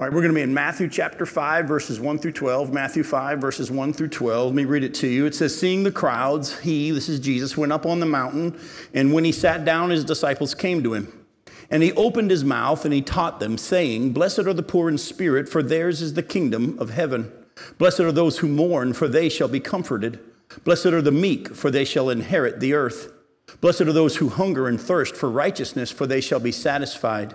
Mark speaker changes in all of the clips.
Speaker 1: All right, we're going to be in Matthew chapter 5, verses 1 through 12. Matthew 5, verses 1 through 12. Let me read it to you. It says, Seeing the crowds, he, this is Jesus, went up on the mountain, and when he sat down, his disciples came to him. And he opened his mouth and he taught them, saying, Blessed are the poor in spirit, for theirs is the kingdom of heaven. Blessed are those who mourn, for they shall be comforted. Blessed are the meek, for they shall inherit the earth. Blessed are those who hunger and thirst for righteousness, for they shall be satisfied.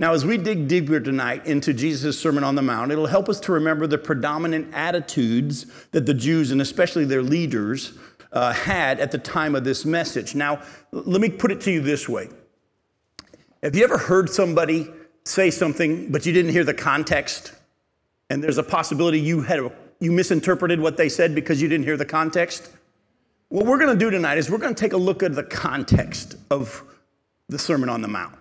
Speaker 1: Now, as we dig deeper tonight into Jesus' Sermon on the Mount, it'll help us to remember the predominant attitudes that the Jews and especially their leaders uh, had at the time of this message. Now, let me put it to you this way Have you ever heard somebody say something, but you didn't hear the context? And there's a possibility you, had you misinterpreted what they said because you didn't hear the context? What we're going to do tonight is we're going to take a look at the context of the Sermon on the Mount.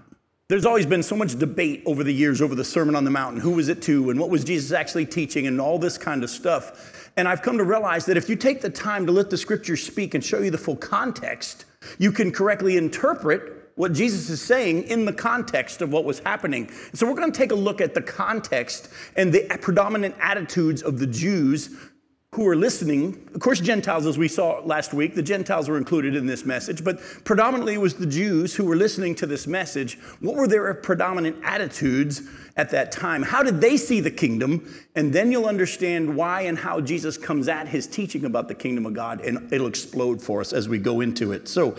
Speaker 1: There's always been so much debate over the years over the Sermon on the Mountain. Who was it to, and what was Jesus actually teaching, and all this kind of stuff. And I've come to realize that if you take the time to let the scriptures speak and show you the full context, you can correctly interpret what Jesus is saying in the context of what was happening. So we're going to take a look at the context and the predominant attitudes of the Jews who were listening. Of course, Gentiles, as we saw last week, the Gentiles were included in this message, but predominantly it was the Jews who were listening to this message. What were their predominant attitudes at that time? How did they see the kingdom? And then you'll understand why and how Jesus comes at his teaching about the kingdom of God, and it'll explode for us as we go into it. So,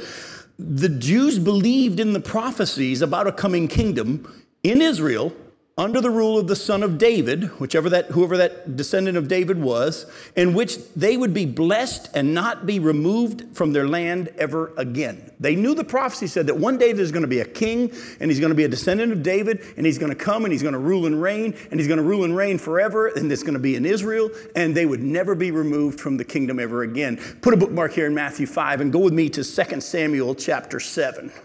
Speaker 1: the Jews believed in the prophecies about a coming kingdom in Israel under the rule of the son of David, whichever that, whoever that descendant of David was, in which they would be blessed and not be removed from their land ever again. They knew the prophecy said that one day there's going to be a king and he's going to be a descendant of David and he's going to come and he's going to rule and reign and he's going to rule and reign forever and it's going to be in Israel and they would never be removed from the kingdom ever again. Put a bookmark here in Matthew 5 and go with me to 2 Samuel chapter 7. Uh,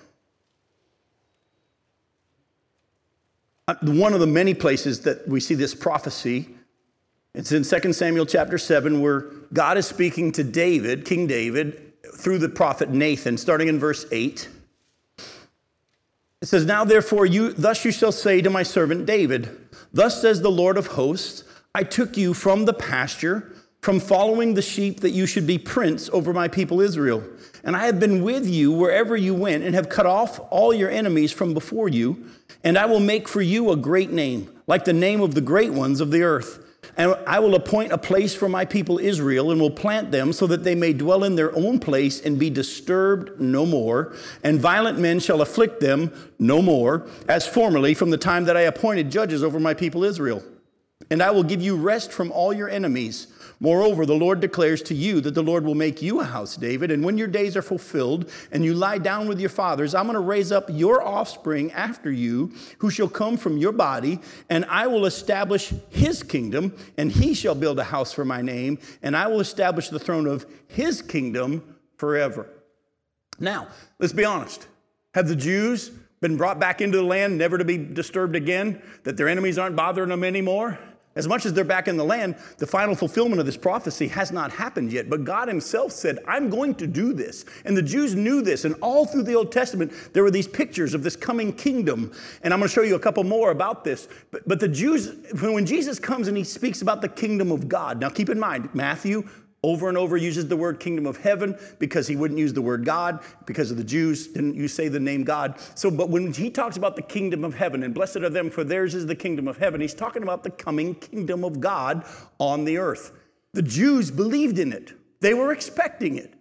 Speaker 1: Uh, one of the many places that we see this prophecy it's in 2 Samuel chapter 7 where God is speaking to David, King David, through the prophet Nathan, starting in verse 8. It says, Now therefore, you thus you shall say to my servant David, Thus says the Lord of hosts, I took you from the pasture, from following the sheep, that you should be prince over my people Israel. And I have been with you wherever you went, and have cut off all your enemies from before you. And I will make for you a great name, like the name of the great ones of the earth. And I will appoint a place for my people Israel, and will plant them so that they may dwell in their own place and be disturbed no more. And violent men shall afflict them no more, as formerly from the time that I appointed judges over my people Israel. And I will give you rest from all your enemies. Moreover, the Lord declares to you that the Lord will make you a house, David, and when your days are fulfilled and you lie down with your fathers, I'm going to raise up your offspring after you, who shall come from your body, and I will establish his kingdom, and he shall build a house for my name, and I will establish the throne of his kingdom forever. Now, let's be honest. Have the Jews been brought back into the land, never to be disturbed again, that their enemies aren't bothering them anymore? As much as they're back in the land, the final fulfillment of this prophecy has not happened yet. But God Himself said, I'm going to do this. And the Jews knew this. And all through the Old Testament, there were these pictures of this coming kingdom. And I'm going to show you a couple more about this. But, but the Jews, when Jesus comes and He speaks about the kingdom of God, now keep in mind, Matthew, over and over uses the word kingdom of heaven because he wouldn't use the word God because of the Jews didn't you say the name God. So but when he talks about the kingdom of heaven and blessed are them for theirs is the kingdom of heaven, he's talking about the coming kingdom of God on the earth. The Jews believed in it. They were expecting it.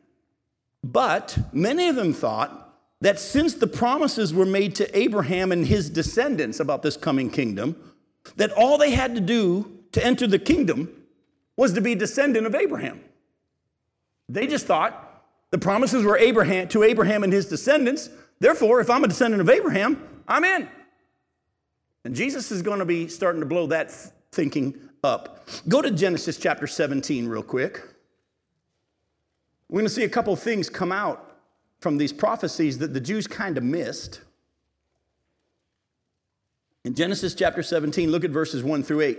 Speaker 1: But many of them thought that since the promises were made to Abraham and his descendants about this coming kingdom, that all they had to do to enter the kingdom was to be a descendant of Abraham. They just thought the promises were Abraham to Abraham and his descendants. Therefore, if I'm a descendant of Abraham, I'm in. And Jesus is going to be starting to blow that thinking up. Go to Genesis chapter 17 real quick. We're going to see a couple things come out from these prophecies that the Jews kind of missed. In Genesis chapter 17, look at verses 1 through 8.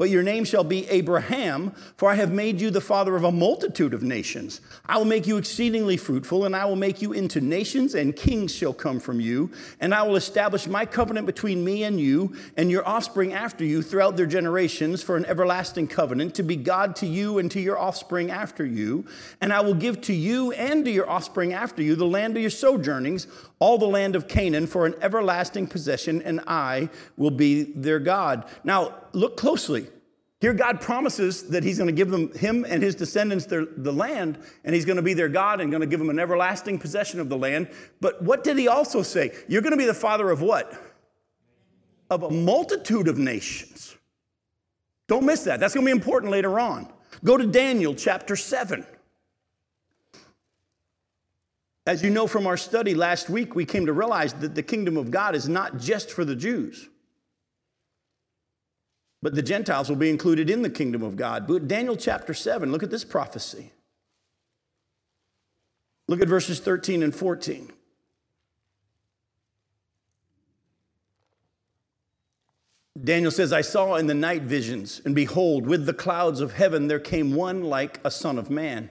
Speaker 1: but your name shall be Abraham, for I have made you the father of a multitude of nations. I will make you exceedingly fruitful, and I will make you into nations, and kings shall come from you. And I will establish my covenant between me and you, and your offspring after you throughout their generations, for an everlasting covenant, to be God to you and to your offspring after you. And I will give to you and to your offspring after you the land of your sojournings, all the land of Canaan, for an everlasting possession, and I will be their God. Now, look closely. Here, God promises that He's going to give them, Him and His descendants, their, the land, and He's going to be their God and going to give them an everlasting possession of the land. But what did He also say? You're going to be the father of what? Of a multitude of nations. Don't miss that. That's going to be important later on. Go to Daniel chapter 7. As you know from our study last week, we came to realize that the kingdom of God is not just for the Jews. But the Gentiles will be included in the kingdom of God. But Daniel chapter 7, look at this prophecy. Look at verses 13 and 14. Daniel says, I saw in the night visions, and behold, with the clouds of heaven there came one like a son of man.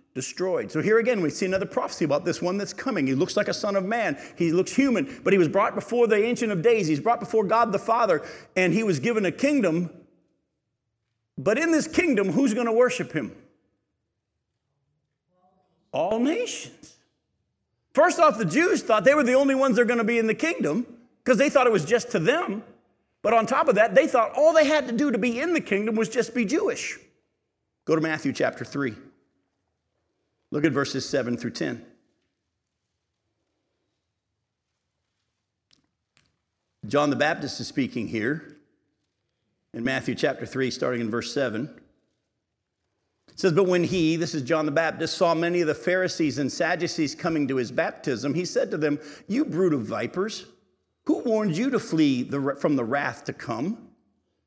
Speaker 1: destroyed. So here again, we see another prophecy about this one that's coming. He looks like a son of man. He looks human, but he was brought before the Ancient of Days. He's brought before God the Father, and he was given a kingdom. But in this kingdom, who's going to worship him? All nations. First off, the Jews thought they were the only ones that are going to be in the kingdom because they thought it was just to them. But on top of that, they thought all they had to do to be in the kingdom was just be Jewish. Go to Matthew chapter 3. Look at verses 7 through 10. John the Baptist is speaking here in Matthew chapter 3, starting in verse 7. It says, But when he, this is John the Baptist, saw many of the Pharisees and Sadducees coming to his baptism, he said to them, You brood of vipers, who warned you to flee the, from the wrath to come?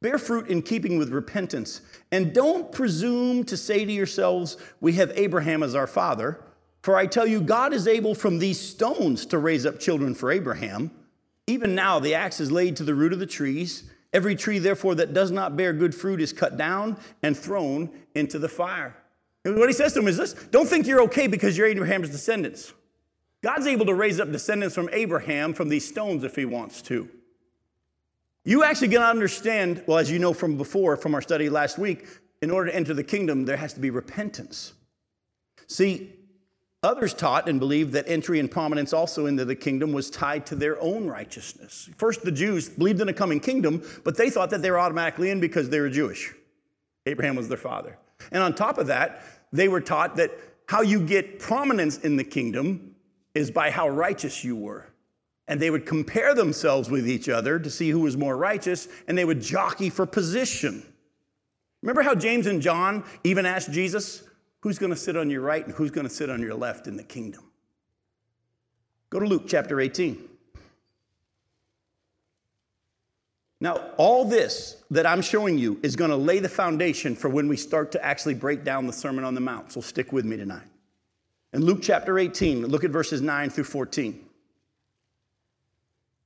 Speaker 1: Bear fruit in keeping with repentance, and don't presume to say to yourselves, We have Abraham as our father. For I tell you, God is able from these stones to raise up children for Abraham. Even now, the axe is laid to the root of the trees. Every tree, therefore, that does not bear good fruit is cut down and thrown into the fire. And what he says to them is this don't think you're okay because you're Abraham's descendants. God's able to raise up descendants from Abraham from these stones if he wants to. You actually to understand, well, as you know from before, from our study last week, in order to enter the kingdom, there has to be repentance. See, Others taught and believed that entry and prominence also into the kingdom was tied to their own righteousness. First, the Jews believed in a coming kingdom, but they thought that they were automatically in because they were Jewish. Abraham was their father. And on top of that, they were taught that how you get prominence in the kingdom is by how righteous you were. And they would compare themselves with each other to see who was more righteous, and they would jockey for position. Remember how James and John even asked Jesus, Who's going to sit on your right and who's going to sit on your left in the kingdom? Go to Luke chapter 18. Now, all this that I'm showing you is going to lay the foundation for when we start to actually break down the Sermon on the Mount. So stick with me tonight. In Luke chapter 18, look at verses 9 through 14.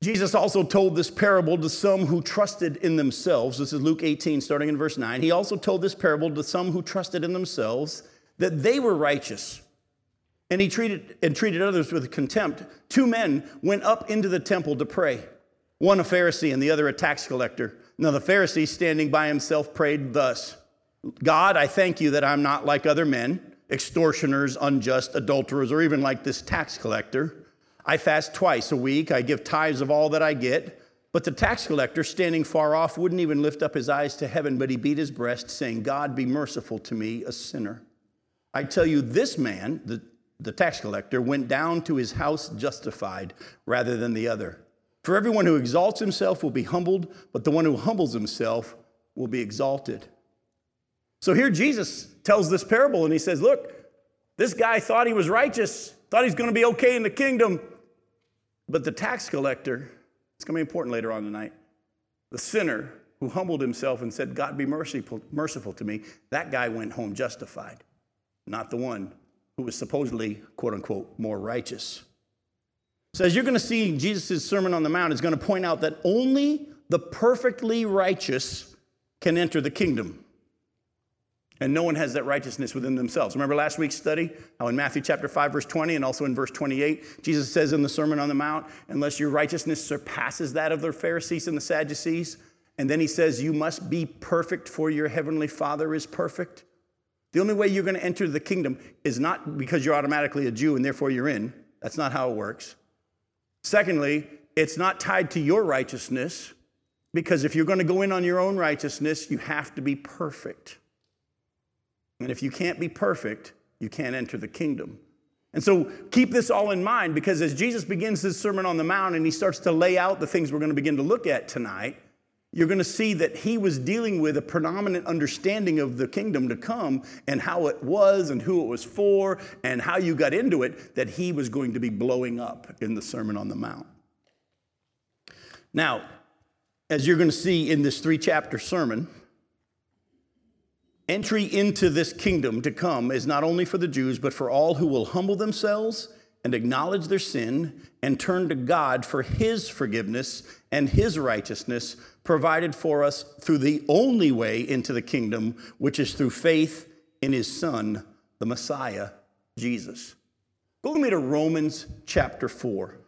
Speaker 1: Jesus also told this parable to some who trusted in themselves. This is Luke 18, starting in verse 9. He also told this parable to some who trusted in themselves that they were righteous. And he treated and treated others with contempt. Two men went up into the temple to pray, one a Pharisee and the other a tax collector. Now the Pharisee, standing by himself, prayed thus God, I thank you that I'm not like other men, extortioners, unjust, adulterers, or even like this tax collector. I fast twice a week, I give tithes of all that I get. But the tax collector, standing far off, wouldn't even lift up his eyes to heaven, but he beat his breast, saying, God, be merciful to me, a sinner. I tell you, this man, the, the tax collector, went down to his house justified rather than the other. For everyone who exalts himself will be humbled, but the one who humbles himself will be exalted. So here Jesus tells this parable and he says, Look, this guy thought he was righteous, thought he's going to be okay in the kingdom. But the tax collector, it's going to be important later on tonight, the sinner who humbled himself and said, God be merciful, merciful to me, that guy went home justified, not the one who was supposedly, quote unquote, more righteous. So, as you're going to see, Jesus' Sermon on the Mount is going to point out that only the perfectly righteous can enter the kingdom. And no one has that righteousness within themselves. Remember last week's study? How in Matthew chapter 5, verse 20, and also in verse 28, Jesus says in the Sermon on the Mount, unless your righteousness surpasses that of the Pharisees and the Sadducees, and then he says, You must be perfect, for your heavenly Father is perfect. The only way you're going to enter the kingdom is not because you're automatically a Jew and therefore you're in. That's not how it works. Secondly, it's not tied to your righteousness, because if you're going to go in on your own righteousness, you have to be perfect. And if you can't be perfect, you can't enter the kingdom. And so keep this all in mind because as Jesus begins his Sermon on the Mount and he starts to lay out the things we're going to begin to look at tonight, you're going to see that he was dealing with a predominant understanding of the kingdom to come and how it was and who it was for and how you got into it that he was going to be blowing up in the Sermon on the Mount. Now, as you're going to see in this three chapter sermon, Entry into this kingdom to come is not only for the Jews, but for all who will humble themselves and acknowledge their sin and turn to God for his forgiveness and his righteousness provided for us through the only way into the kingdom, which is through faith in his Son, the Messiah, Jesus. Go with me to Romans chapter 4.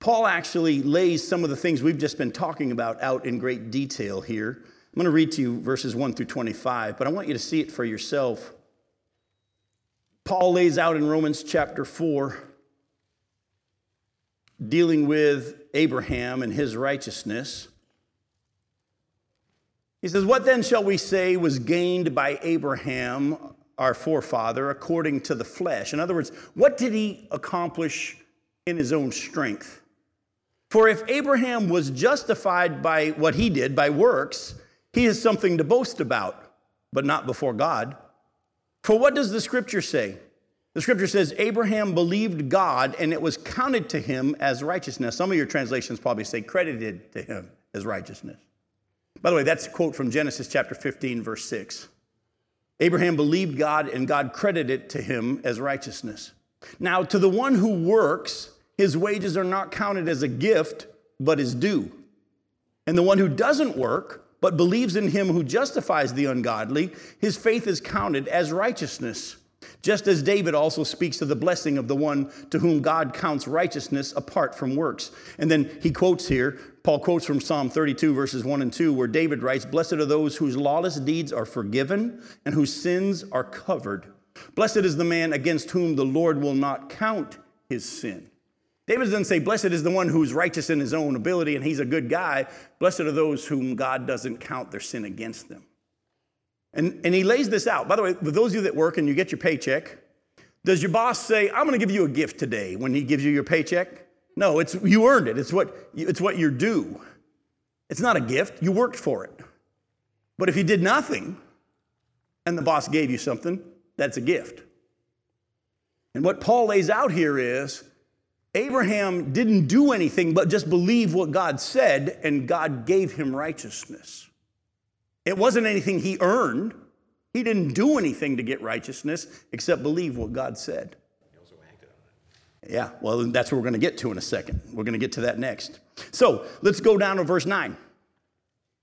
Speaker 1: Paul actually lays some of the things we've just been talking about out in great detail here. I'm going to read to you verses 1 through 25, but I want you to see it for yourself. Paul lays out in Romans chapter 4, dealing with Abraham and his righteousness. He says, What then shall we say was gained by Abraham, our forefather, according to the flesh? In other words, what did he accomplish in his own strength? For if Abraham was justified by what he did, by works, he is something to boast about, but not before God. For what does the scripture say? The scripture says, Abraham believed God and it was counted to him as righteousness. Some of your translations probably say credited to him as righteousness. By the way, that's a quote from Genesis chapter 15, verse 6. Abraham believed God and God credited it to him as righteousness. Now, to the one who works, his wages are not counted as a gift, but as due. And the one who doesn't work, but believes in him who justifies the ungodly, his faith is counted as righteousness. Just as David also speaks of the blessing of the one to whom God counts righteousness apart from works. And then he quotes here, Paul quotes from Psalm 32, verses 1 and 2, where David writes, Blessed are those whose lawless deeds are forgiven and whose sins are covered. Blessed is the man against whom the Lord will not count his sin. David doesn't say, Blessed is the one who's righteous in his own ability and he's a good guy. Blessed are those whom God doesn't count their sin against them. And, and he lays this out. By the way, for those of you that work and you get your paycheck, does your boss say, I'm going to give you a gift today when he gives you your paycheck? No, it's, you earned it. It's what, it's what you're due. It's not a gift. You worked for it. But if you did nothing and the boss gave you something, that's a gift. And what Paul lays out here is Abraham didn't do anything but just believe what God said, and God gave him righteousness. It wasn't anything he earned. He didn't do anything to get righteousness except believe what God said. Yeah, well, that's what we're going to get to in a second. We're going to get to that next. So let's go down to verse 9.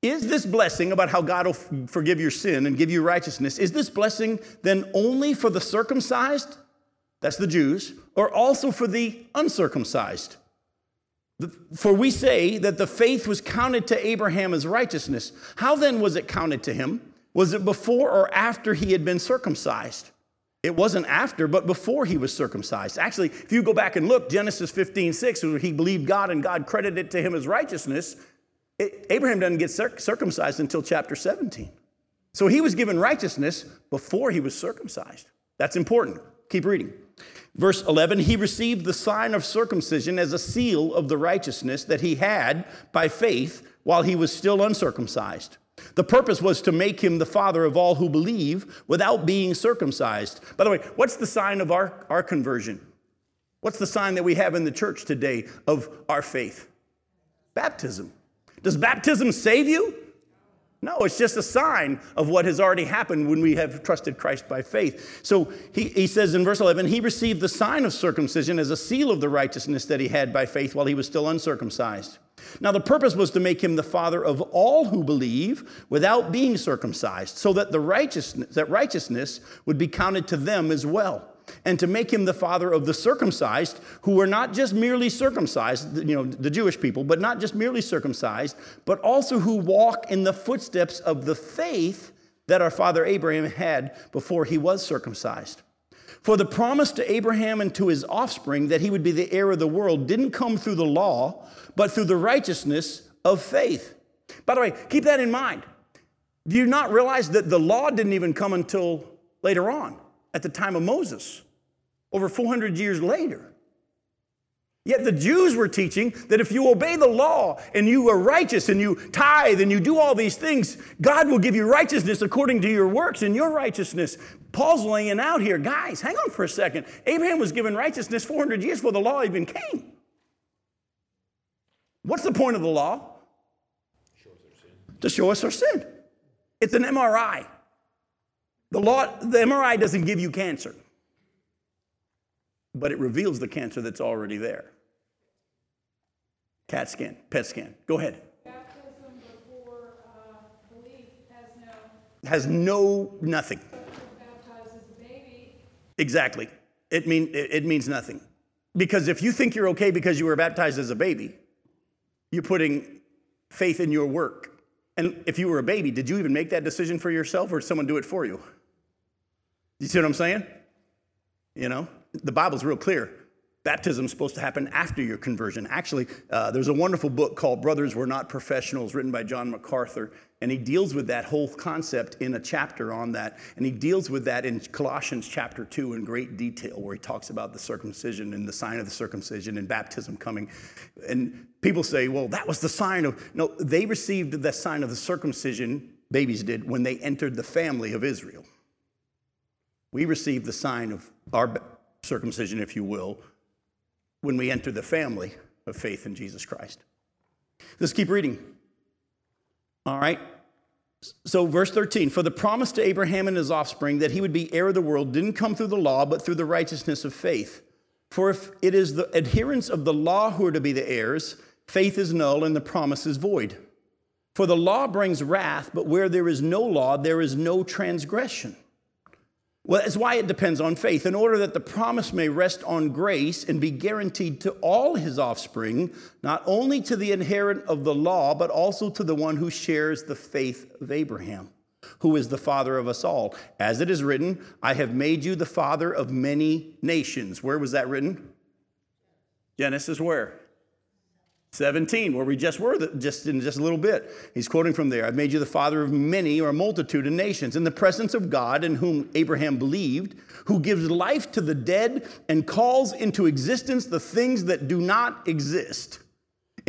Speaker 1: Is this blessing about how God will forgive your sin and give you righteousness, is this blessing then only for the circumcised? That's the Jews, or also for the uncircumcised. For we say that the faith was counted to Abraham as righteousness. How then was it counted to him? Was it before or after he had been circumcised? It wasn't after, but before he was circumcised. Actually, if you go back and look, Genesis 15, 6, where he believed God and God credited it to him as righteousness, it, Abraham doesn't get circumcised until chapter 17. So he was given righteousness before he was circumcised. That's important. Keep reading. Verse 11, he received the sign of circumcision as a seal of the righteousness that he had by faith while he was still uncircumcised. The purpose was to make him the father of all who believe without being circumcised. By the way, what's the sign of our, our conversion? What's the sign that we have in the church today of our faith? Baptism. Does baptism save you? No, it's just a sign of what has already happened when we have trusted Christ by faith. So he, he says in verse 11, he received the sign of circumcision as a seal of the righteousness that he had by faith while he was still uncircumcised. Now, the purpose was to make him the father of all who believe without being circumcised, so that the righteousness, that righteousness would be counted to them as well and to make him the father of the circumcised, who were not just merely circumcised, you know, the Jewish people, but not just merely circumcised, but also who walk in the footsteps of the faith that our father Abraham had before he was circumcised. For the promise to Abraham and to his offspring that he would be the heir of the world didn't come through the law, but through the righteousness of faith. By the way, keep that in mind. Do you not realize that the law didn't even come until later on? At the time of Moses, over 400 years later. Yet the Jews were teaching that if you obey the law and you are righteous and you tithe and you do all these things, God will give you righteousness according to your works and your righteousness. Paul's laying out here. Guys, hang on for a second. Abraham was given righteousness 400 years before the law even came. What's the point of the law? To show us our sin. It's an MRI. The, law, the MRI doesn't give you cancer, but it reveals the cancer that's already there. CAT scan, PET scan. Go ahead.
Speaker 2: Baptism before uh, belief has no.
Speaker 1: Has no nothing.
Speaker 2: Baptized as a baby.
Speaker 1: Exactly. It, mean, it, it means nothing. Because if you think you're okay because you were baptized as a baby, you're putting faith in your work. And if you were a baby, did you even make that decision for yourself or did someone do it for you? You see what I'm saying? You know, the Bible's real clear. Baptism is supposed to happen after your conversion. Actually, uh, there's a wonderful book called Brothers We're Not Professionals, written by John MacArthur, and he deals with that whole concept in a chapter on that. And he deals with that in Colossians chapter 2 in great detail, where he talks about the circumcision and the sign of the circumcision and baptism coming. And people say, well, that was the sign of. No, they received the sign of the circumcision, babies did, when they entered the family of Israel. We receive the sign of our circumcision, if you will, when we enter the family of faith in Jesus Christ. Let's keep reading. All right. So, verse 13 For the promise to Abraham and his offspring that he would be heir of the world didn't come through the law, but through the righteousness of faith. For if it is the adherents of the law who are to be the heirs, faith is null and the promise is void. For the law brings wrath, but where there is no law, there is no transgression. Well, that's why it depends on faith, in order that the promise may rest on grace and be guaranteed to all his offspring, not only to the inherit of the law, but also to the one who shares the faith of Abraham, who is the father of us all. As it is written, I have made you the father of many nations. Where was that written? Genesis, where? 17, where we just were just in just a little bit. He's quoting from there. I've made you the father of many or a multitude of nations in the presence of God in whom Abraham believed, who gives life to the dead and calls into existence the things that do not exist.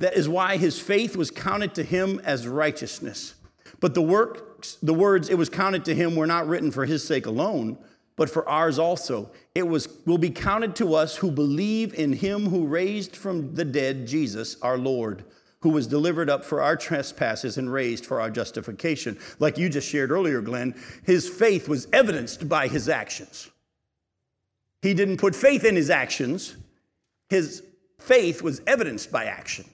Speaker 1: That is why his faith was counted to him as righteousness. But the works, the words it was counted to him were not written for his sake alone, but for ours also. It was will be counted to us who believe in him who raised from the dead Jesus our Lord, who was delivered up for our trespasses and raised for our justification. Like you just shared earlier, Glenn, his faith was evidenced by his actions. He didn't put faith in his actions, his faith was evidenced by action.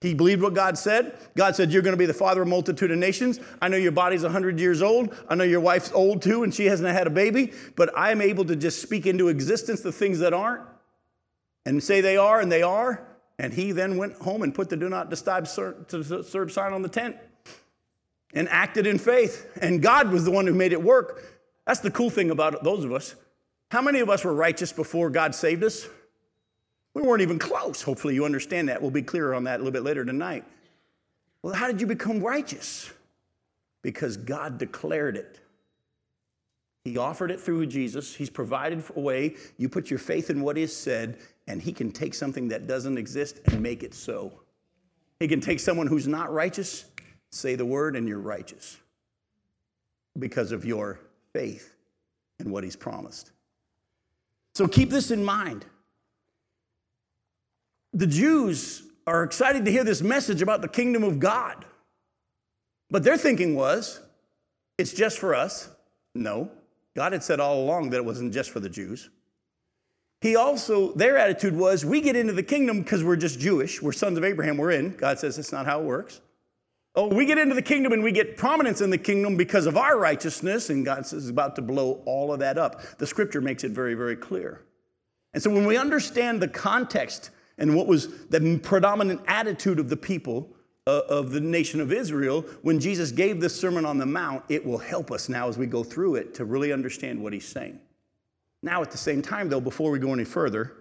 Speaker 1: He believed what God said. God said, You're going to be the father of a multitude of nations. I know your body's 100 years old. I know your wife's old too, and she hasn't had a baby, but I'm able to just speak into existence the things that aren't and say they are, and they are. And he then went home and put the do not disturb sign on the tent and acted in faith. And God was the one who made it work. That's the cool thing about those of us. How many of us were righteous before God saved us? We weren't even close. Hopefully, you understand that. We'll be clearer on that a little bit later tonight. Well, how did you become righteous? Because God declared it. He offered it through Jesus. He's provided a way. You put your faith in what is said, and He can take something that doesn't exist and make it so. He can take someone who's not righteous, say the word, and you're righteous because of your faith in what He's promised. So keep this in mind the Jews are excited to hear this message about the kingdom of God. But their thinking was, it's just for us. No, God had said all along that it wasn't just for the Jews. He also, their attitude was, we get into the kingdom because we're just Jewish. We're sons of Abraham. We're in. God says that's not how it works. Oh, we get into the kingdom and we get prominence in the kingdom because of our righteousness, and God says he's about to blow all of that up. The scripture makes it very, very clear. And so when we understand the context and what was the predominant attitude of the people uh, of the nation of Israel when Jesus gave this Sermon on the Mount, it will help us now as we go through it to really understand what he's saying. Now, at the same time, though, before we go any further,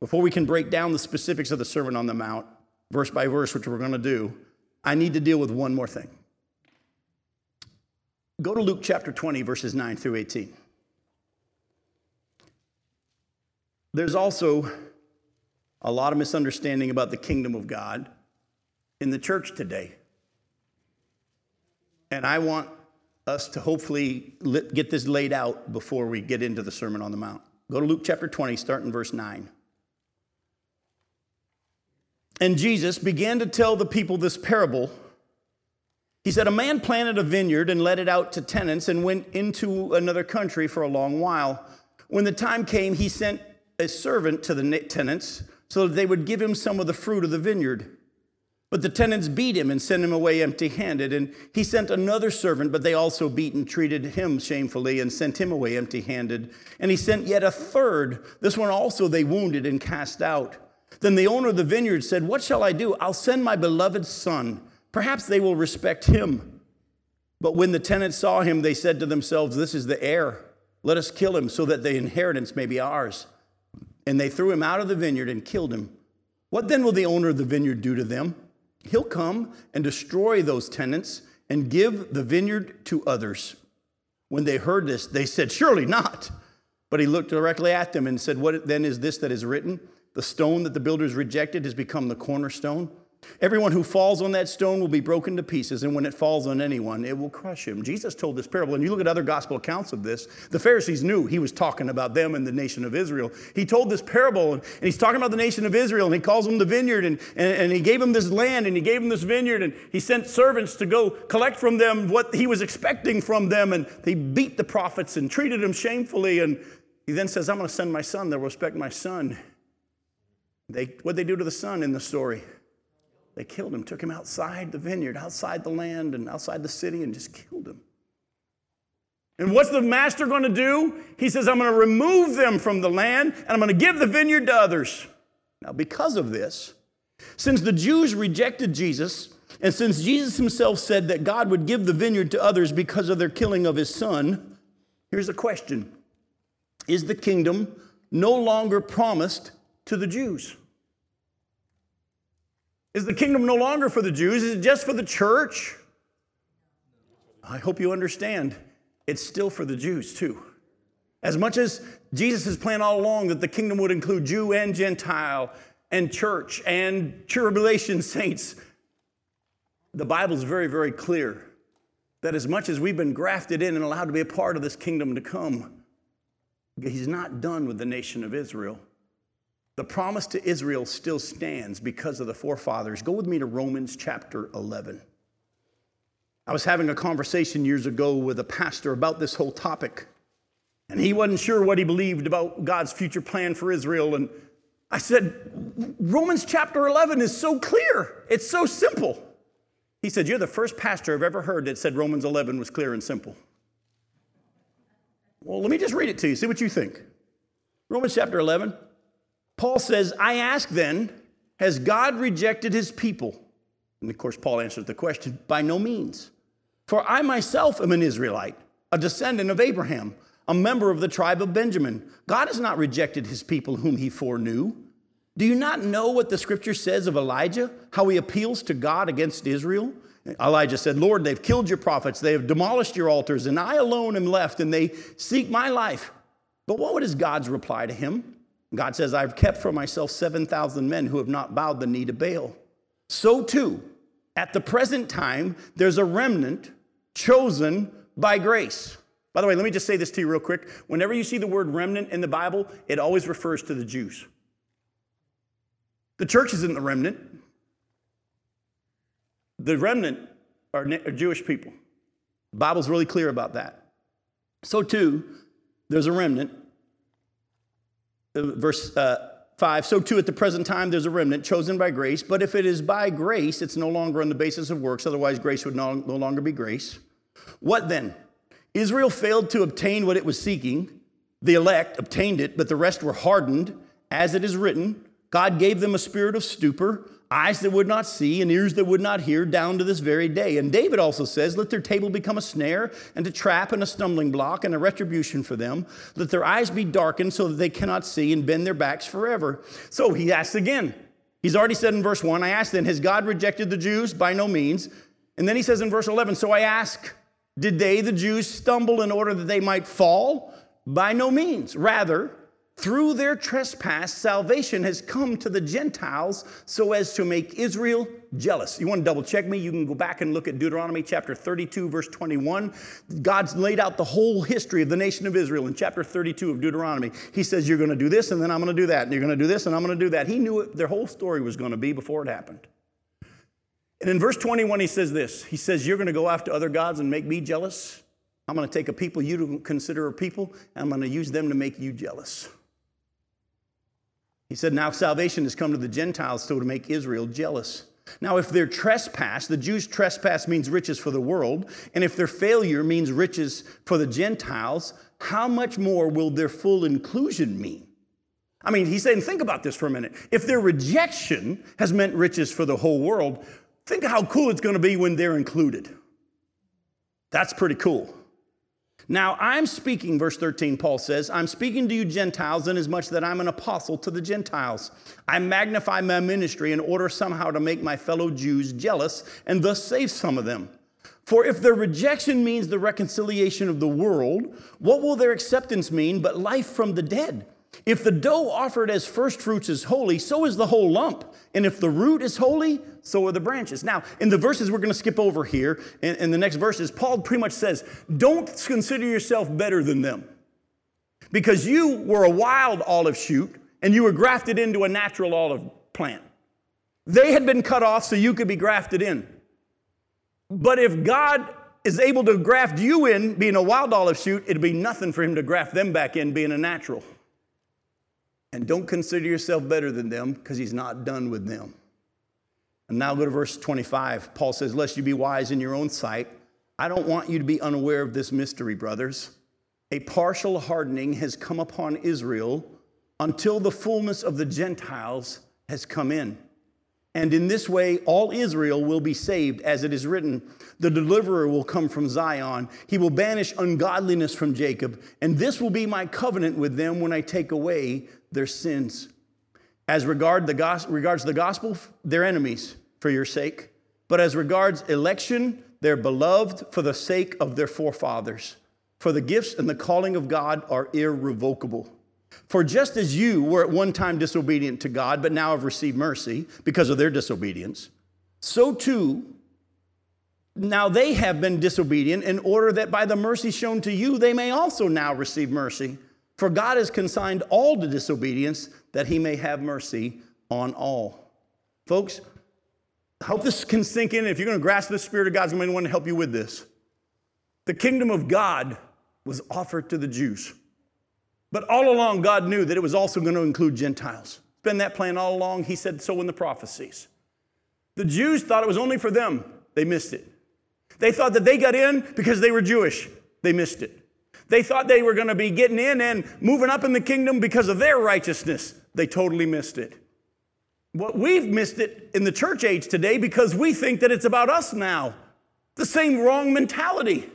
Speaker 1: before we can break down the specifics of the Sermon on the Mount, verse by verse, which we're going to do, I need to deal with one more thing. Go to Luke chapter 20, verses 9 through 18. There's also a lot of misunderstanding about the kingdom of God in the church today. And I want us to hopefully get this laid out before we get into the Sermon on the Mount. Go to Luke chapter 20, start in verse 9. And Jesus began to tell the people this parable. He said, A man planted a vineyard and let it out to tenants and went into another country for a long while. When the time came, he sent a servant to the tenants so that they would give him some of the fruit of the vineyard. But the tenants beat him and sent him away empty handed. And he sent another servant, but they also beat and treated him shamefully and sent him away empty handed. And he sent yet a third. This one also they wounded and cast out. Then the owner of the vineyard said, What shall I do? I'll send my beloved son. Perhaps they will respect him. But when the tenants saw him, they said to themselves, This is the heir. Let us kill him so that the inheritance may be ours and they threw him out of the vineyard and killed him. What then will the owner of the vineyard do to them? He'll come and destroy those tenants and give the vineyard to others. When they heard this, they said, Surely not. But he looked directly at them and said, What then is this that is written? The stone that the builders rejected has become the cornerstone. Everyone who falls on that stone will be broken to pieces, and when it falls on anyone, it will crush him. Jesus told this parable, and you look at other gospel accounts of this, the Pharisees knew he was talking about them and the nation of Israel. He told this parable, and, he's talking about the nation of Israel, and he calls them the vineyard, and, and, and he gave them this land, and he gave them this vineyard, and he sent servants to go collect from them what he was expecting from them, and they beat the prophets and treated them shamefully. And he then says, I'm going to send my son, they'll respect my son. They, what they do to the son in the story? They killed him, took him outside the vineyard, outside the land, and outside the city, and just killed him. And what's the master going to do? He says, I'm going to remove them from the land, and I'm going to give the vineyard to others. Now, because of this, since the Jews rejected Jesus, and since Jesus himself said that God would give the vineyard to others because of their killing of his son, here's a question Is the kingdom no longer promised to the Jews? Is the kingdom no longer for the Jews? Is it just for the church? I hope you understand. It's still for the Jews too. As much as Jesus has planned all along that the kingdom would include Jew and Gentile and church and tribulation saints, the Bible is very, very clear that as much as we've been grafted in and allowed to be a part of this kingdom to come, He's not done with the nation of Israel. The promise to Israel still stands because of the forefathers. Go with me to Romans chapter 11. I was having a conversation years ago with a pastor about this whole topic, and he wasn't sure what he believed about God's future plan for Israel. And I said, Romans chapter 11 is so clear, it's so simple. He said, You're the first pastor I've ever heard that said Romans 11 was clear and simple. Well, let me just read it to you, see what you think. Romans chapter 11, Paul says, I ask then, has God rejected his people? And of course, Paul answers the question, by no means. For I myself am an Israelite, a descendant of Abraham, a member of the tribe of Benjamin. God has not rejected his people whom he foreknew. Do you not know what the scripture says of Elijah, how he appeals to God against Israel? Elijah said, Lord, they've killed your prophets, they have demolished your altars, and I alone am left, and they seek my life. But what is God's reply to him? God says, I've kept for myself 7,000 men who have not bowed the knee to Baal. So too, at the present time, there's a remnant chosen by grace. By the way, let me just say this to you real quick. Whenever you see the word remnant in the Bible, it always refers to the Jews. The church isn't the remnant. The remnant are, Jewish people. The Bible's really clear about that. So, too, there's a remnant. Verse uh, 5 So, too, at the present time, there's a remnant chosen by grace. But if it is by grace, it's no longer on the basis of works. Otherwise, grace would no, no longer be grace. What then? Israel failed to obtain what it was seeking. The elect obtained it, but the rest were hardened. As it is written, God gave them a spirit of stupor, eyes that would not see, and ears that would not hear, down to this very day. And David also says, Let their table become a snare, and a trap, and a stumbling block, and a retribution for them. Let their eyes be darkened so that they cannot see, and bend their backs forever. So he asks again. He's already said in verse 1, I asked then, Has God rejected the Jews? By no means. And then he says in verse 11, So I ask, Did they, the Jews, stumble in order that they might fall? By no means. Rather, through their trespass, salvation has come to the Gentiles so as to make Israel jealous. You want to double check me? You can go back and look at Deuteronomy chapter 32, verse 21. God's laid out the whole history of the nation of Israel in chapter 32 of Deuteronomy. He says, You're going to do this, and then I'm going to do that, and you're going to do this, and I'm going to do that. He knew what their whole story was going to be before it happened. And in verse 21, he says this He says, You're going to go after other gods and make me jealous. I'm going to take a people you don't consider a people, and I'm going to use them to make you jealous. He said, Now salvation has come to the Gentiles so to make Israel jealous. Now, if their trespass, the Jews' trespass means riches for the world, and if their failure means riches for the Gentiles, how much more will their full inclusion mean? I mean, he's saying, think about this for a minute. If their rejection has meant riches for the whole world, think how cool it's going to be when they're included. That's pretty cool. Now, I'm speaking, verse 13, Paul says, I'm speaking to you Gentiles inasmuch that I'm an apostle to the Gentiles. I magnify my ministry in order somehow to make my fellow Jews jealous and thus save some of them. For if their rejection means the reconciliation of the world, what will their acceptance mean but life from the dead? If the dough offered as first fruits is holy, so is the whole lump. And if the root is holy, so are the branches. Now, in the verses we're going to skip over here, in, in the next verses, Paul pretty much says, Don't consider yourself better than them. Because you were a wild olive shoot and you were grafted into a natural olive plant. They had been cut off so you could be grafted in. But if God is able to graft you in being a wild olive shoot, it'd be nothing for him to graft them back in being a natural. And don't consider yourself better than them because he's not done with them. And now go to verse 25. Paul says, Lest you be wise in your own sight, I don't want you to be unaware of this mystery, brothers. A partial hardening has come upon Israel until the fullness of the Gentiles has come in. And in this way, all Israel will be saved, as it is written The deliverer will come from Zion. He will banish ungodliness from Jacob. And this will be my covenant with them when I take away their sins. As regard the gos- regards the gospel, they're enemies for your sake. But as regards election, they're beloved for the sake of their forefathers. For the gifts and the calling of God are irrevocable. For just as you were at one time disobedient to God, but now have received mercy because of their disobedience, so too now they have been disobedient in order that by the mercy shown to you, they may also now receive mercy. For God has consigned all to disobedience that he may have mercy on all. Folks, I hope this can sink in. If you're going to grasp the Spirit of God's going to one to help you with this. The kingdom of God was offered to the Jews. But all along, God knew that it was also going to include Gentiles. It's been that plan all along. He said so in the prophecies. The Jews thought it was only for them. They missed it. They thought that they got in because they were Jewish. They missed it. They thought they were going to be getting in and moving up in the kingdom because of their righteousness. They totally missed it. What we've missed it in the church age today because we think that it's about us now. The same wrong mentality.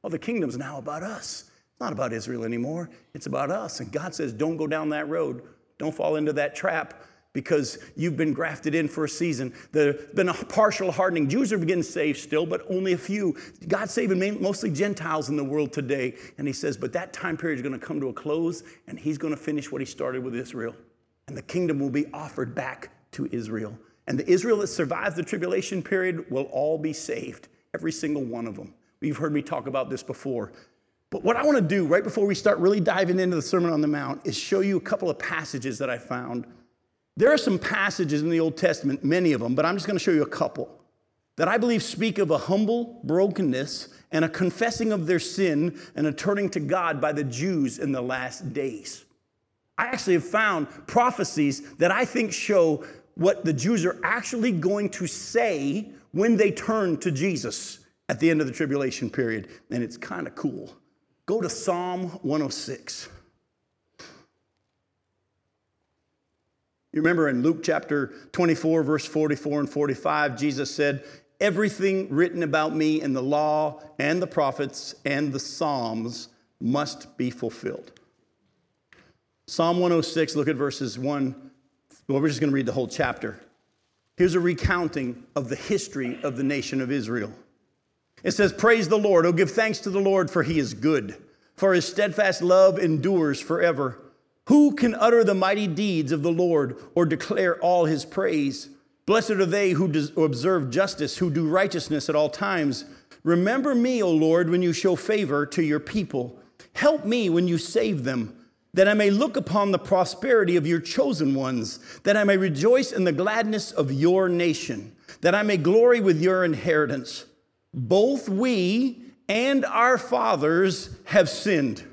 Speaker 1: Well, the kingdom's now about us. It's not about Israel anymore. It's about us. And God says, don't go down that road. Don't fall into that trap because you've been grafted in for a season. There's been a partial hardening. Jews are getting saved still, but only a few. God's saving mostly Gentiles in the world today. And he says, but that time period is going to come to a close, and he's going to finish what he started with Israel. And the kingdom will be offered back to Israel. And the Israel that survives the tribulation period will all be saved, every single one of them. You've heard me talk about this before. But what I want to do right before we start really diving into the Sermon on the Mount is show you a couple of passages that I found there are some passages in the Old Testament, many of them, but I'm just going to show you a couple that I believe speak of a humble brokenness and a confessing of their sin and a turning to God by the Jews in the last days. I actually have found prophecies that I think show what the Jews are actually going to say when they turn to Jesus at the end of the tribulation period, and it's kind of cool. Go to Psalm 106. You remember in Luke chapter 24, verse 44 and 45, Jesus said, Everything written about me in the law and the prophets and the Psalms must be fulfilled. Psalm 106, look at verses 1. Well, we're just going to read the whole chapter. Here's a recounting of the history of the nation of Israel. It says, Praise the Lord. Oh, give thanks to the Lord, for he is good, for his steadfast love endures forever. Who can utter the mighty deeds of the Lord or declare all his praise? Blessed are they who observe justice, who do righteousness at all times. Remember me, O Lord, when you show favor to your people. Help me when you save them, that I may look upon the prosperity of your chosen ones, that I may rejoice in the gladness of your nation, that I may glory with your inheritance. Both we and our fathers have sinned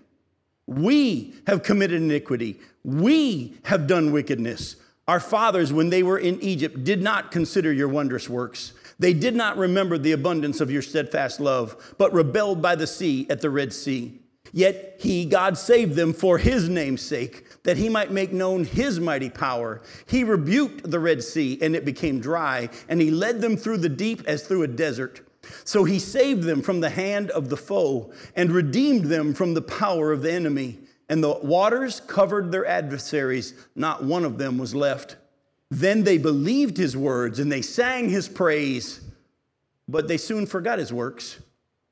Speaker 1: we have committed iniquity. We have done wickedness. Our fathers, when they were in Egypt, did not consider your wondrous works. They did not remember the abundance of your steadfast love, but rebelled by the sea at the Red Sea. Yet he, God, saved them for his name's sake, that he might make known his mighty power. He rebuked the Red Sea, and it became dry, and he led them through the deep as through a desert. So he saved them from the hand of the foe and redeemed them from the power of the enemy. And the waters covered their adversaries, not one of them was left. Then they believed his words and they sang his praise, but they soon forgot his works.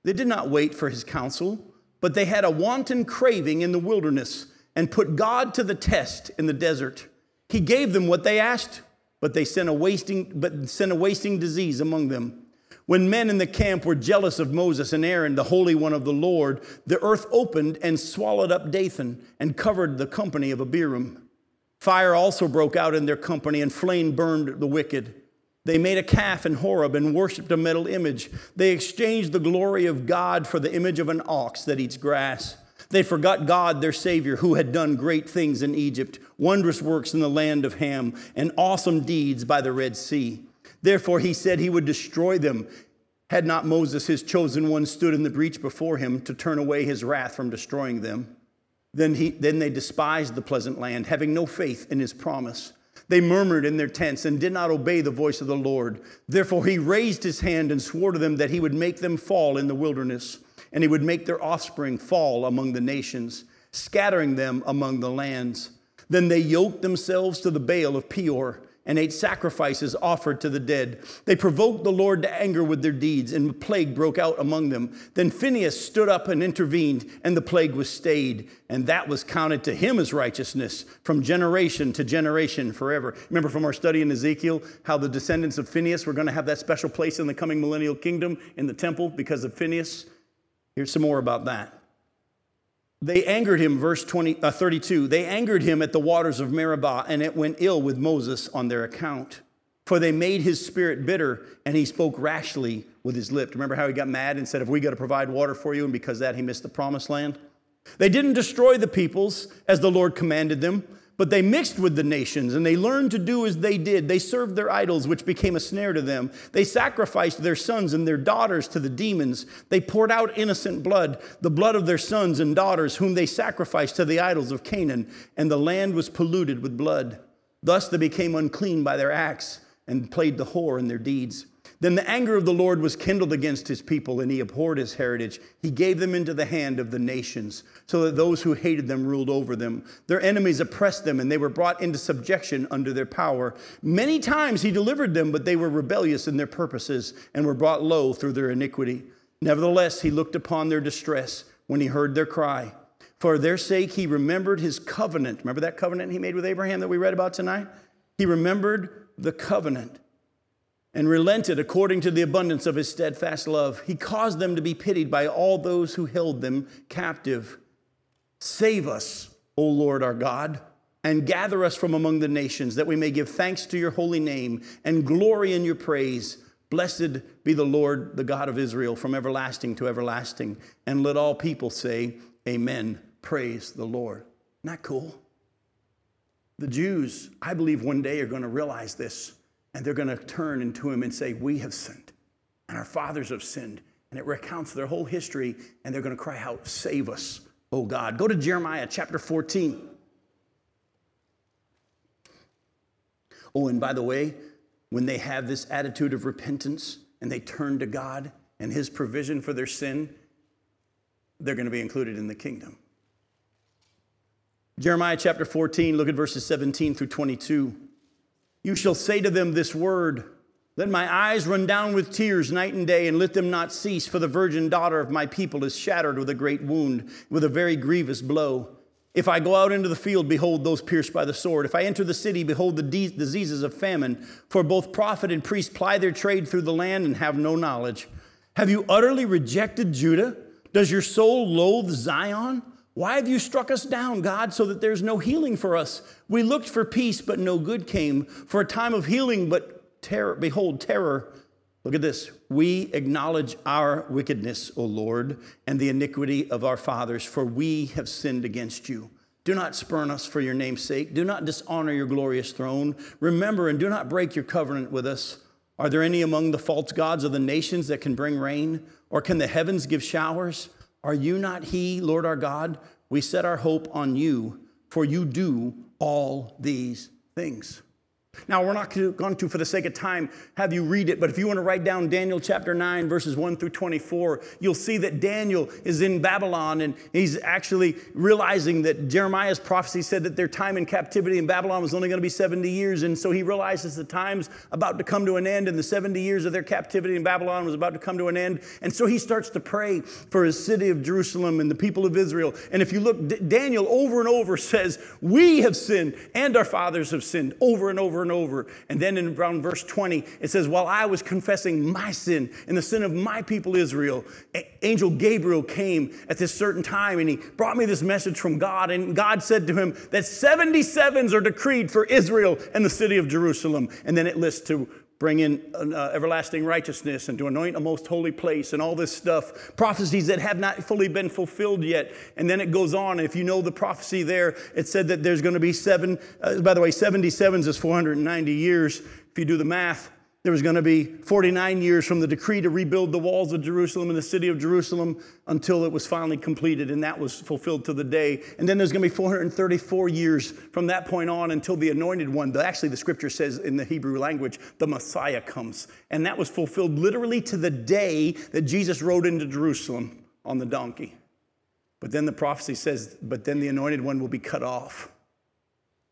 Speaker 1: They did not wait for his counsel, but they had a wanton craving in the wilderness and put God to the test in the desert. He gave them what they asked, but they sent a wasting, but sent a wasting disease among them. When men in the camp were jealous of Moses and Aaron, the Holy One of the Lord, the earth opened and swallowed up Dathan and covered the company of Abiram. Fire also broke out in their company, and flame burned the wicked. They made a calf in Horeb and worshiped a metal image. They exchanged the glory of God for the image of an ox that eats grass. They forgot God, their Savior, who had done great things in Egypt, wondrous works in the land of Ham, and awesome deeds by the Red Sea. Therefore, he said he would destroy them. Had not Moses, his chosen one, stood in the breach before him to turn away his wrath from destroying them. Then, he, then they despised the pleasant land, having no faith in his promise. They murmured in their tents and did not obey the voice of the Lord. Therefore, he raised his hand and swore to them that he would make them fall in the wilderness, and he would make their offspring fall among the nations, scattering them among the lands. Then they yoked themselves to the Baal of Peor and ate sacrifices offered to the dead. They provoked the Lord to anger with their deeds, and plague broke out among them. Then Phinehas stood up and intervened, and the plague was stayed, and that was counted to him as righteousness from generation to generation forever. Remember from our study in Ezekiel how the descendants of Phinehas were going to have that special place in the coming millennial kingdom in the temple because of Phinehas? Here's some more about that. They angered him, verse 20, uh, 32. They angered him at the waters of Meribah, and it went ill with Moses on their account. For they made his spirit bitter, and he spoke rashly with his lip. Remember how he got mad and said, If we got to provide water for you, and because that he missed the promised land? They didn't destroy the peoples as the Lord commanded them, but they mixed with the nations and they learned to do as they did. They served their idols, which became a snare to them. They sacrificed their sons and their daughters to the demons. They poured out innocent blood, the blood of their sons and daughters, whom they sacrificed to the idols of Canaan, and the land was polluted with blood. Thus they became unclean by their acts and played the whore in their deeds. Then the anger of the Lord was kindled against his people, and he abhorred his heritage. He gave them into the hand of the nations, so that those who hated them ruled over them. Their enemies oppressed them, and they were brought into subjection under their power. Many times he delivered them, but they were rebellious in their purposes, and were brought low through their iniquity. Nevertheless, he looked upon their distress when he heard their cry. For their sake, he remembered his covenant. Remember that covenant he made with Abraham that we read about tonight? He remembered the covenant and relented according to the abundance of his steadfast love. He caused them to be pitied by all those who held them captive. Save us, O Lord our God, and gather us from among the nations, that we may give thanks to your holy name and glory in your praise. Blessed be the Lord, the God of Israel, from everlasting to everlasting. And let all people say, Amen. Praise the Lord. Not cool? The Jews, I believe, one day are going to realize this and they're going to turn into him and say, We have sinned, and our fathers have sinned. And it recounts their whole history, and they're going to cry out, Save us, oh God. Go to Jeremiah chapter 14. Oh, and by the way, when they have this attitude of repentance and they turn to God and his provision for their sin, they're going to be included in the kingdom. Jeremiah chapter 14, look at verses 17 through 22. You shall say to them this word Let my eyes run down with tears night and day, and let them not cease, for the virgin daughter of my people is shattered with a great wound, with a very grievous blow. If I go out into the field, behold those pierced by the sword. If I enter the city, behold the de- diseases of famine. For both prophet and priest ply their trade through the land and have no knowledge. Have you utterly rejected Judah? Does your soul loathe Zion? Why have you struck us down, God, so that there's no healing for us? We looked for peace, but no good came, for a time of healing, but terror, behold, terror. Look at this. We acknowledge our wickedness, O Lord, and the iniquity of our fathers, for we have sinned against you. Do not spurn us for your name's sake. Do not dishonor your glorious throne. Remember and do not break your covenant with us. Are there any among the false gods of the nations that can bring rain? Or can the heavens give showers? Are you not He, Lord our God? We set our hope on you, for you do all these things. Now, we're not going to, for the sake of time, have you read it, but if you want to write down Daniel chapter 9, verses 1 through 24, you'll see that Daniel is in Babylon and he's actually realizing that Jeremiah's prophecy said that their time in captivity in Babylon was only going to be 70 years. And so he realizes the time's about to come to an end and the 70 years of their captivity in Babylon was about to come to an end. And so he starts to pray for his city of Jerusalem and the people of Israel. And if you look, Daniel over and over says, We have sinned and our fathers have sinned over and over and over. And then in around verse 20, it says, While I was confessing my sin and the sin of my people Israel, angel Gabriel came at this certain time and he brought me this message from God. And God said to him that 77s are decreed for Israel and the city of Jerusalem. And then it lists to bring in uh, everlasting righteousness and to anoint a most holy place and all this stuff. Prophecies that have not fully been fulfilled yet. And then it goes on. If you know the prophecy there, it said that there's going to be seven, uh, by the way, 77s is 490 years. If you do the math, there was going to be 49 years from the decree to rebuild the walls of Jerusalem and the city of Jerusalem until it was finally completed, and that was fulfilled to the day. And then there's going to be 434 years from that point on until the anointed one, actually, the scripture says in the Hebrew language, the Messiah comes. And that was fulfilled literally to the day that Jesus rode into Jerusalem on the donkey. But then the prophecy says, but then the anointed one will be cut off.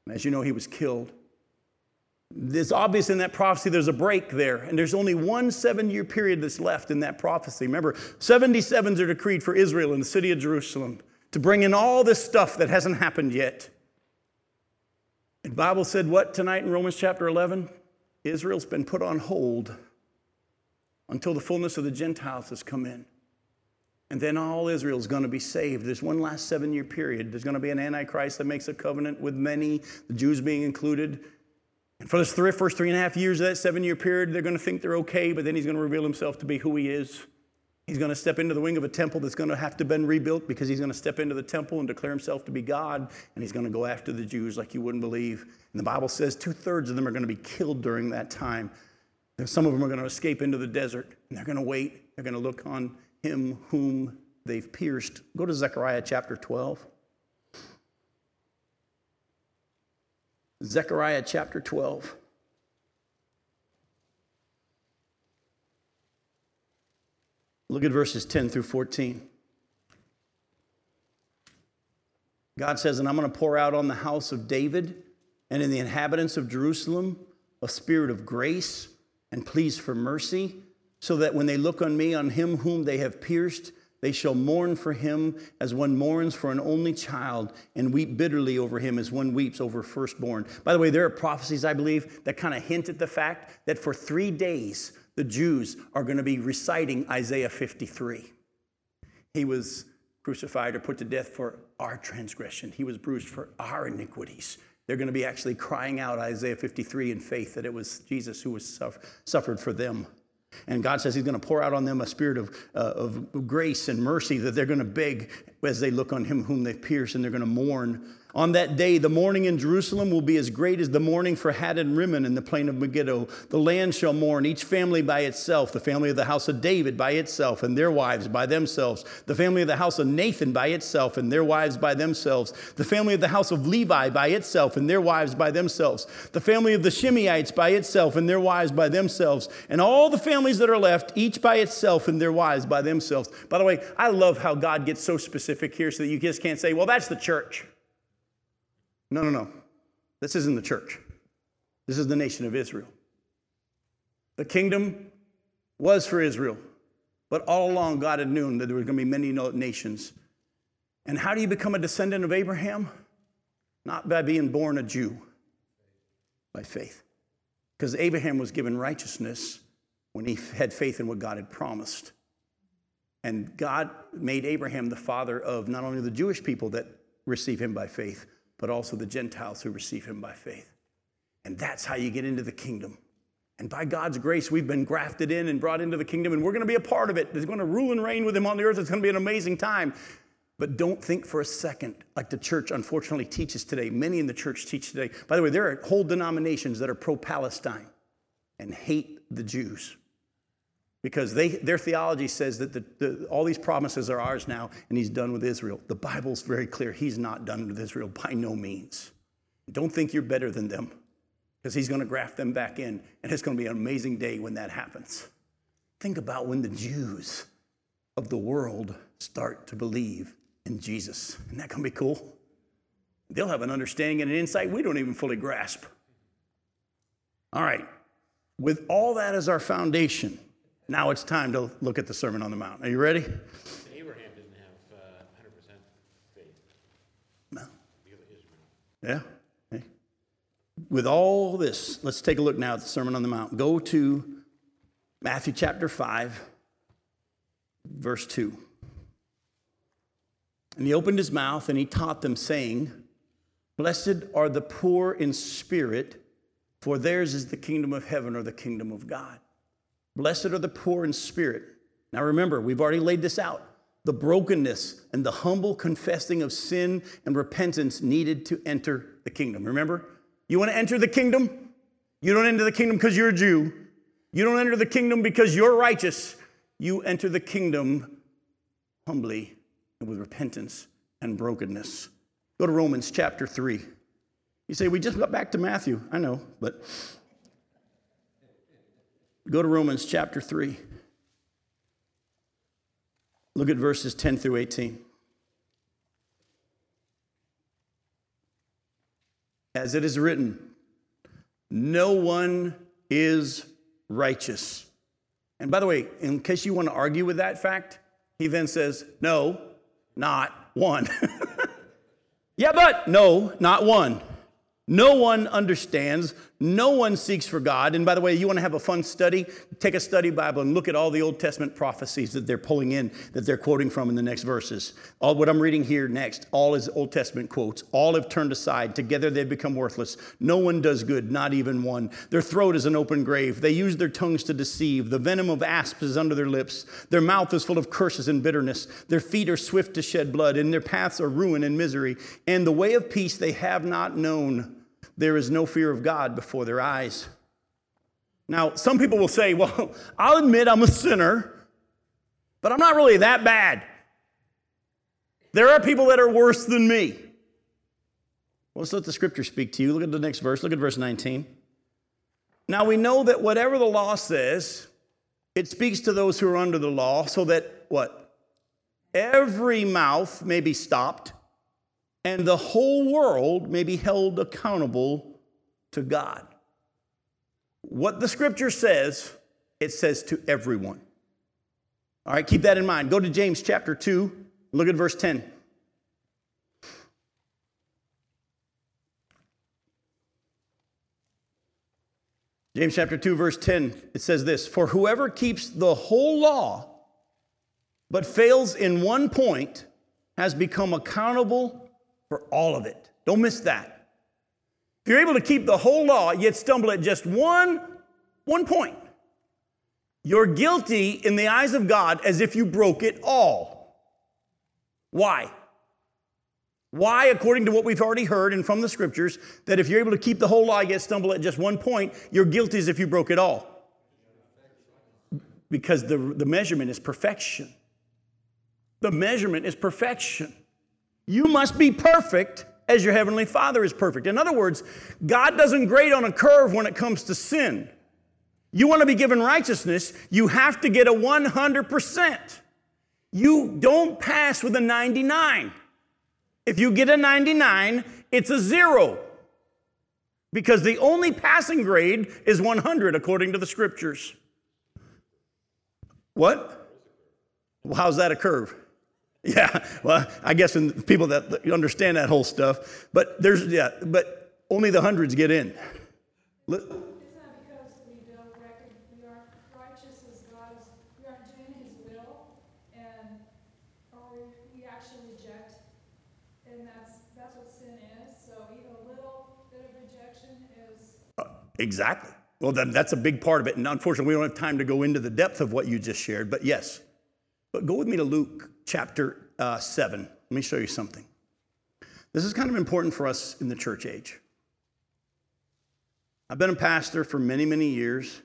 Speaker 1: And as you know, he was killed. It's obvious in that prophecy there's a break there, and there's only one seven year period that's left in that prophecy. Remember, 77s are decreed for Israel in the city of Jerusalem to bring in all this stuff that hasn't happened yet. The Bible said what tonight in Romans chapter 11? Israel's been put on hold until the fullness of the Gentiles has come in. And then all Israel is going to be saved. There's one last seven year period. There's going to be an Antichrist that makes a covenant with many, the Jews being included. And for the three, first three and a half years of that seven year period, they're going to think they're okay, but then he's going to reveal himself to be who he is. He's going to step into the wing of a temple that's going to have to be rebuilt because he's going to step into the temple and declare himself to be God, and he's going to go after the Jews like you wouldn't believe. And the Bible says two thirds of them are going to be killed during that time. And some of them are going to escape into the desert, and they're going to wait. They're going to look on him whom they've pierced. Go to Zechariah chapter 12. Zechariah chapter 12. Look at verses 10 through 14. God says, And I'm going to pour out on the house of David and in the inhabitants of Jerusalem a spirit of grace and pleas for mercy so that when they look on me, on him whom they have pierced, they shall mourn for him as one mourns for an only child, and weep bitterly over him as one weeps over firstborn. By the way, there are prophecies, I believe, that kind of hint at the fact that for three days, the Jews are going to be reciting Isaiah 53. He was crucified or put to death for our transgression, he was bruised for our iniquities. They're going to be actually crying out Isaiah 53 in faith that it was Jesus who was suffered for them. And God says He's going to pour out on them a spirit of, uh, of grace and mercy that they're going to beg as they look on Him whom they've pierced, and they're going to mourn on that day, the mourning in Jerusalem will be as great as the mourning for Hadad Rimmon in the plain of Megiddo. The land shall mourn, each family by itself, the family of the house of David by itself, and their wives by themselves, the family of the house of Nathan by itself, and their wives by themselves, the family of the house of Levi by itself, and their wives by themselves, the family of the Shimeites by itself, and their wives by themselves, and all the families that are left, each by itself, and their wives by themselves. By the way, I love how God gets so specific here so that you just can't say, well, that's the church. No, no, no. This isn't the church. This is the nation of Israel. The kingdom was for Israel, but all along God had known that there were going to be many nations. And how do you become a descendant of Abraham? Not by being born a Jew, by faith. Because Abraham was given righteousness when he had faith in what God had promised. And God made Abraham the father of not only the Jewish people that receive him by faith, but also the Gentiles who receive him by faith. And that's how you get into the kingdom. And by God's grace, we've been grafted in and brought into the kingdom, and we're going to be a part of it. There's going to rule and reign with him on the earth. It's going to be an amazing time. But don't think for a second, like the church unfortunately teaches today. Many in the church teach today. By the way, there are whole denominations that are pro Palestine and hate the Jews because they, their theology says that the, the, all these promises are ours now and he's done with Israel. The Bible's very clear. He's not done with Israel by no means. Don't think you're better than them because he's going to graft them back in and it's going to be an amazing day when that happens. Think about when the Jews of the world start to believe in Jesus. Isn't that going to be cool? They'll have an understanding and an insight we don't even fully grasp. All right, with all that as our foundation, now it's time to look at the Sermon on the Mount. Are you ready?
Speaker 3: Abraham didn't have uh, 100% faith.
Speaker 1: No. Yeah. Okay. With all this, let's take a look now at the Sermon on the Mount. Go to Matthew chapter 5, verse 2. And he opened his mouth and he taught them, saying, Blessed are the poor in spirit, for theirs is the kingdom of heaven or the kingdom of God. Blessed are the poor in spirit. Now remember, we've already laid this out. The brokenness and the humble confessing of sin and repentance needed to enter the kingdom. Remember? You want to enter the kingdom? You don't enter the kingdom because you're a Jew. You don't enter the kingdom because you're righteous. You enter the kingdom humbly and with repentance and brokenness. Go to Romans chapter 3. You say, We just got back to Matthew. I know, but Go to Romans chapter 3. Look at verses 10 through 18. As it is written, no one is righteous. And by the way, in case you want to argue with that fact, he then says, no, not one. yeah, but no, not one. No one understands. No one seeks for God. And by the way, you want to have a fun study? Take a study Bible and look at all the Old Testament prophecies that they're pulling in, that they're quoting from in the next verses. All what I'm reading here next, all is Old Testament quotes. All have turned aside. Together they've become worthless. No one does good, not even one. Their throat is an open grave. They use their tongues to deceive. The venom of asps is under their lips. Their mouth is full of curses and bitterness. Their feet are swift to shed blood, and their paths are ruin and misery. And the way of peace they have not known there is no fear of God before their eyes. Now, some people will say, well, I'll admit I'm a sinner, but I'm not really that bad. There are people that are worse than me. Well, let's let the scripture speak to you. Look at the next verse. Look at verse 19. Now we know that whatever the law says, it speaks to those who are under the law, so that what? Every mouth may be stopped and the whole world may be held accountable to God. What the scripture says, it says to everyone. All right, keep that in mind. Go to James chapter 2, look at verse 10. James chapter 2, verse 10, it says this For whoever keeps the whole law but fails in one point has become accountable for all of it. Don't miss that. If you're able to keep the whole law, yet stumble at just one, one point, you're guilty in the eyes of God as if you broke it all. Why? Why, according to what we've already heard and from the scriptures, that if you're able to keep the whole law yet stumble at just one point, you're guilty as if you broke it all? Because the, the measurement is perfection. The measurement is perfection. You must be perfect as your heavenly Father is perfect. In other words, God doesn't grade on a curve when it comes to sin. You want to be given righteousness, you have to get a 100%. You don't pass with a 99. If you get a 99, it's a zero. Because the only passing grade is 100 according to the scriptures. What? Well, how's that a curve? Yeah, well, I guess in people that understand that whole stuff, but there's yeah, but only the hundreds get in.
Speaker 2: It's not that because we don't reckon we aren't righteous as God is, we aren't doing His will, and or we, we actually reject, and that's that's what sin is. So even a little bit of rejection is.
Speaker 1: Uh, exactly. Well, then that's a big part of it, and unfortunately, we don't have time to go into the depth of what you just shared. But yes, but go with me to Luke chapter uh, 7. Let me show you something. This is kind of important for us in the church age. I've been a pastor for many, many years.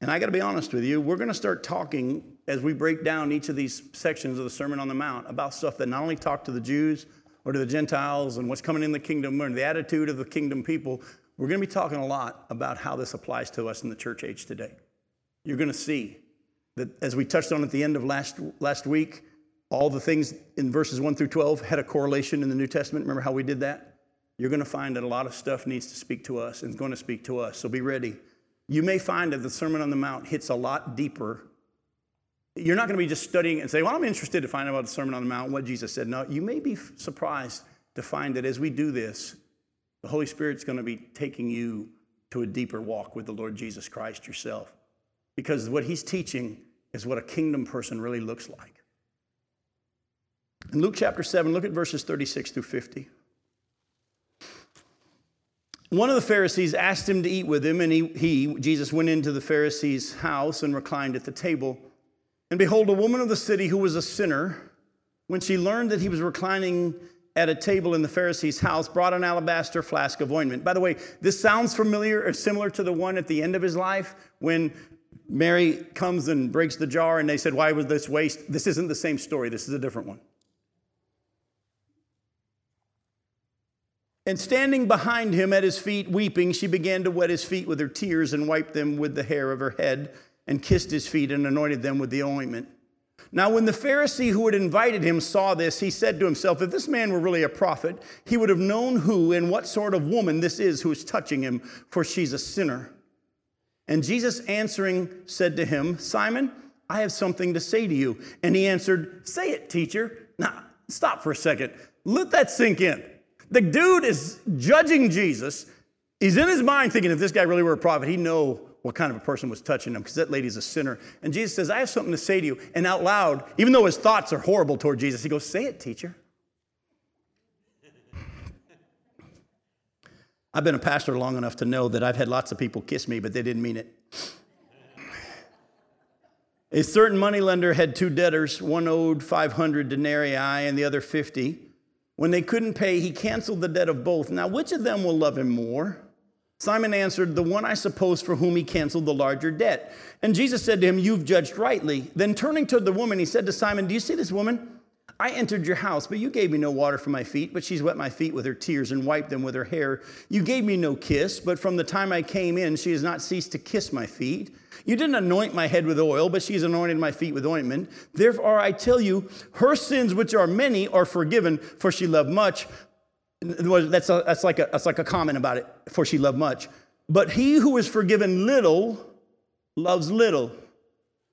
Speaker 1: And I got to be honest with you, we're going to start talking as we break down each of these sections of the Sermon on the Mount about stuff that not only talk to the Jews or to the Gentiles and what's coming in the kingdom or the attitude of the kingdom people. We're going to be talking a lot about how this applies to us in the church age today. You're going to see that as we touched on at the end of last, last week, all the things in verses 1 through 12 had a correlation in the New Testament. Remember how we did that? You're going to find that a lot of stuff needs to speak to us and is going to speak to us. So be ready. You may find that the Sermon on the Mount hits a lot deeper. You're not going to be just studying and say, Well, I'm interested to find out about the Sermon on the Mount, what Jesus said. No, you may be surprised to find that as we do this, the Holy Spirit's going to be taking you to a deeper walk with the Lord Jesus Christ yourself. Because what he's teaching is what a kingdom person really looks like. In Luke chapter 7, look at verses 36 through 50. One of the Pharisees asked him to eat with him, and he, he, Jesus, went into the Pharisee's house and reclined at the table. And behold, a woman of the city who was a sinner, when she learned that he was reclining at a table in the Pharisee's house, brought an alabaster flask of ointment. By the way, this sounds familiar or similar to the one at the end of his life when Mary comes and breaks the jar, and they said, Why was this waste? This isn't the same story, this is a different one. And standing behind him at his feet, weeping, she began to wet his feet with her tears and wiped them with the hair of her head and kissed his feet and anointed them with the ointment. Now, when the Pharisee who had invited him saw this, he said to himself, If this man were really a prophet, he would have known who and what sort of woman this is who is touching him, for she's a sinner. And Jesus answering said to him, Simon, I have something to say to you. And he answered, Say it, teacher. Now, stop for a second. Let that sink in. The dude is judging Jesus. He's in his mind thinking if this guy really were a prophet, he'd know what kind of a person was touching him because that lady's a sinner. And Jesus says, I have something to say to you. And out loud, even though his thoughts are horrible toward Jesus, he goes, Say it, teacher. I've been a pastor long enough to know that I've had lots of people kiss me, but they didn't mean it. A certain moneylender had two debtors. One owed 500 denarii and the other 50. When they couldn't pay, he canceled the debt of both. Now, which of them will love him more? Simon answered, The one I suppose for whom he canceled the larger debt. And Jesus said to him, You've judged rightly. Then turning to the woman, he said to Simon, Do you see this woman? I entered your house, but you gave me no water for my feet, but she's wet my feet with her tears and wiped them with her hair. You gave me no kiss, but from the time I came in, she has not ceased to kiss my feet. You didn't anoint my head with oil, but she's anointed my feet with ointment. Therefore, I tell you, her sins, which are many, are forgiven, for she loved much. That's, a, that's, like a, that's like a comment about it, for she loved much. But he who is forgiven little loves little.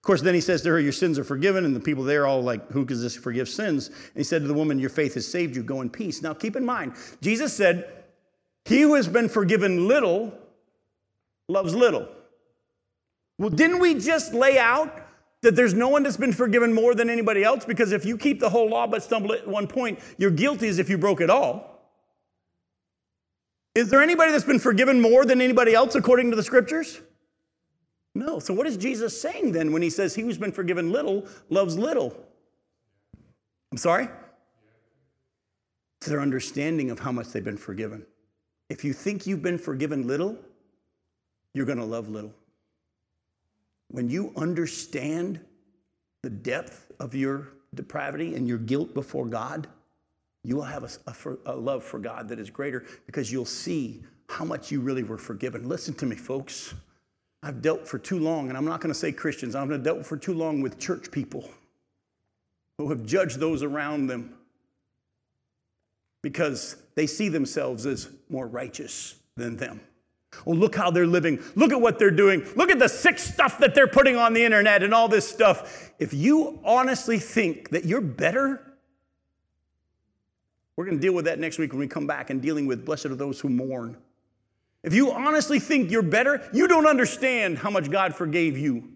Speaker 1: Of course, then he says to her, Your sins are forgiven. And the people there all like, Who does this forgive sins? And he said to the woman, Your faith has saved you. Go in peace. Now keep in mind, Jesus said, He who has been forgiven little loves little. Well, didn't we just lay out that there's no one that's been forgiven more than anybody else? Because if you keep the whole law but stumble at one point, you're guilty as if you broke it all. Is there anybody that's been forgiven more than anybody else according to the scriptures? No. So, what is Jesus saying then when he says, He who's been forgiven little loves little? I'm sorry? It's their understanding of how much they've been forgiven. If you think you've been forgiven little, you're going to love little. When you understand the depth of your depravity and your guilt before God, you will have a, a, a, love for God that is greater because you'll see how much you really were forgiven. Listen to me, folks. I've dealt for too long, and I'm not going to say Christians, I've dealt for too long with church people who have judged those around them because they see themselves as more righteous than them. Oh, look how they're living. Look at what they're doing. Look at the sick stuff that they're putting on the internet and all this stuff. If you honestly think that you're better, we're going to deal with that next week when we come back and dealing with blessed are those who mourn. If you honestly think you're better, you don't understand how much God forgave you.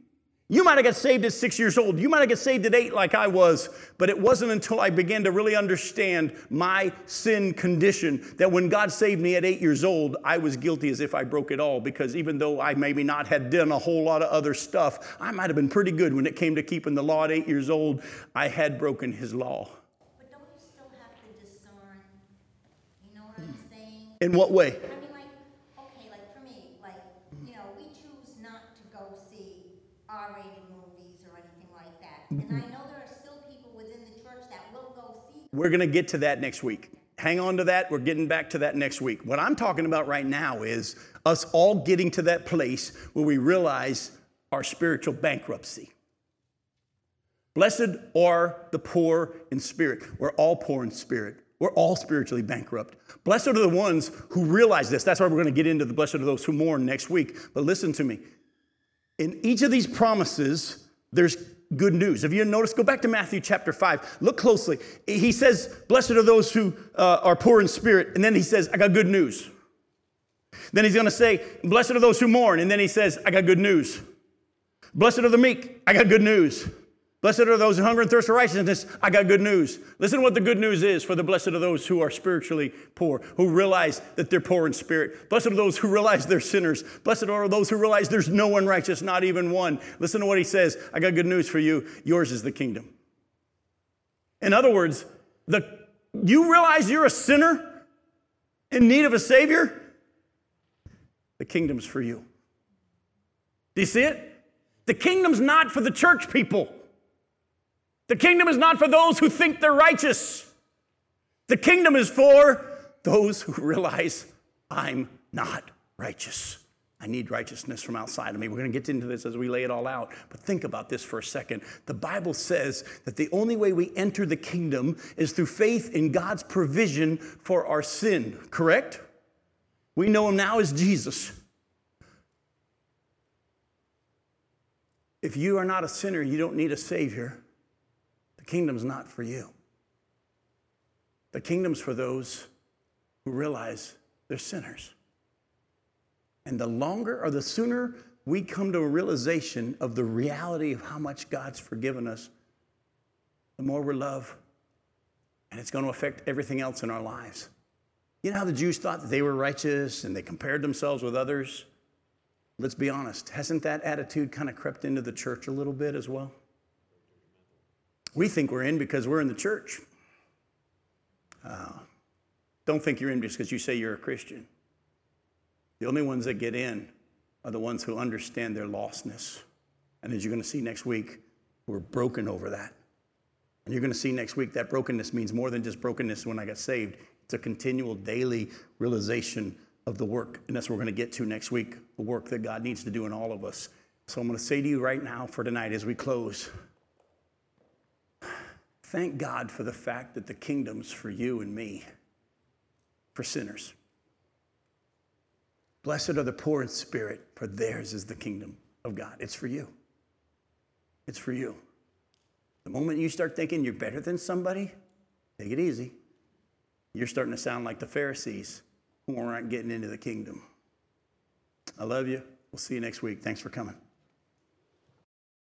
Speaker 1: You might have got saved at six years old. You might have got saved at eight, like I was. But it wasn't until I began to really understand my sin condition that when God saved me at eight years old, I was guilty as if I broke it all. Because even though I maybe not had done a whole lot of other stuff, I might have been pretty good when it came to keeping the law at eight years old. I had broken His law.
Speaker 4: But don't you still have to discern? You know what I'm saying?
Speaker 1: In what way?
Speaker 4: And I know there are still people within the church that will go see.
Speaker 1: We're going to get to that next week. Hang on to that. We're getting back to that next week. What I'm talking about right now is us all getting to that place where we realize our spiritual bankruptcy. Blessed are the poor in spirit. We're all poor in spirit. We're all spiritually bankrupt. Blessed are the ones who realize this. That's why we're going to get into the blessed are those who mourn next week. But listen to me. In each of these promises, there's good news. Have you noticed? Go back to Matthew chapter 5. Look closely. He says, Blessed are those who uh, are poor in spirit. And then he says, I got good news. Then he's going to say, Blessed are those who mourn. And then he says, I got good news. Blessed are the meek. I got good news. Blessed are those who hunger and thirst for righteousness. I got good news. Listen to what the good news is for the blessed are those who are spiritually poor, who realize that they're poor in spirit. Blessed are those who realize they're sinners. Blessed are those who realize there's no one righteous, not even one. Listen to what he says. I got good news for you. Yours is the kingdom. In other words, the, you realize you're a sinner in need of a savior? The kingdom's for you. Do you see it? The kingdom's not for the church people. The kingdom is not for those who think they're righteous. The kingdom is for those who realize I'm not righteous. I need righteousness from outside of me. We're going to get into this as we lay it all out. But think about this for a second. The Bible says that the only way we enter the kingdom is through faith in God's provision for our sin, correct? We know him now as Jesus. If you are not a sinner, you don't need a Savior. The kingdom's not for you. The kingdom's for those who realize they're sinners. And the longer or the sooner we come to a realization of the reality of how much God's forgiven us, the more we're loved. And it's going to affect everything else in our lives. You know how the Jews thought they were righteous and they compared themselves with others? Let's be honest, hasn't that attitude kind of crept into the church a little bit as well? We think we're in because we're in the church. Uh, don't think you're in just because you say you're a Christian. The only ones that get in are the ones who understand their lostness. And as you're going to see next week, we're broken over that. And you're going to see next week that brokenness means more than just brokenness when I got saved. It's a continual daily realization of the work. And that's what we're going to get to next week the work that God needs to do in all of us. So I'm going to say to you right now for tonight as we close thank God for the fact that the kingdom's for you and me, for sinners. Blessed are the poor in spirit, for theirs is the kingdom of God. It's for you. It's for you. The moment you start thinking you're better than somebody, take it easy. You're starting to sound like the Pharisees who aren't getting into the kingdom. I love you. We'll see you next week. Thanks for coming.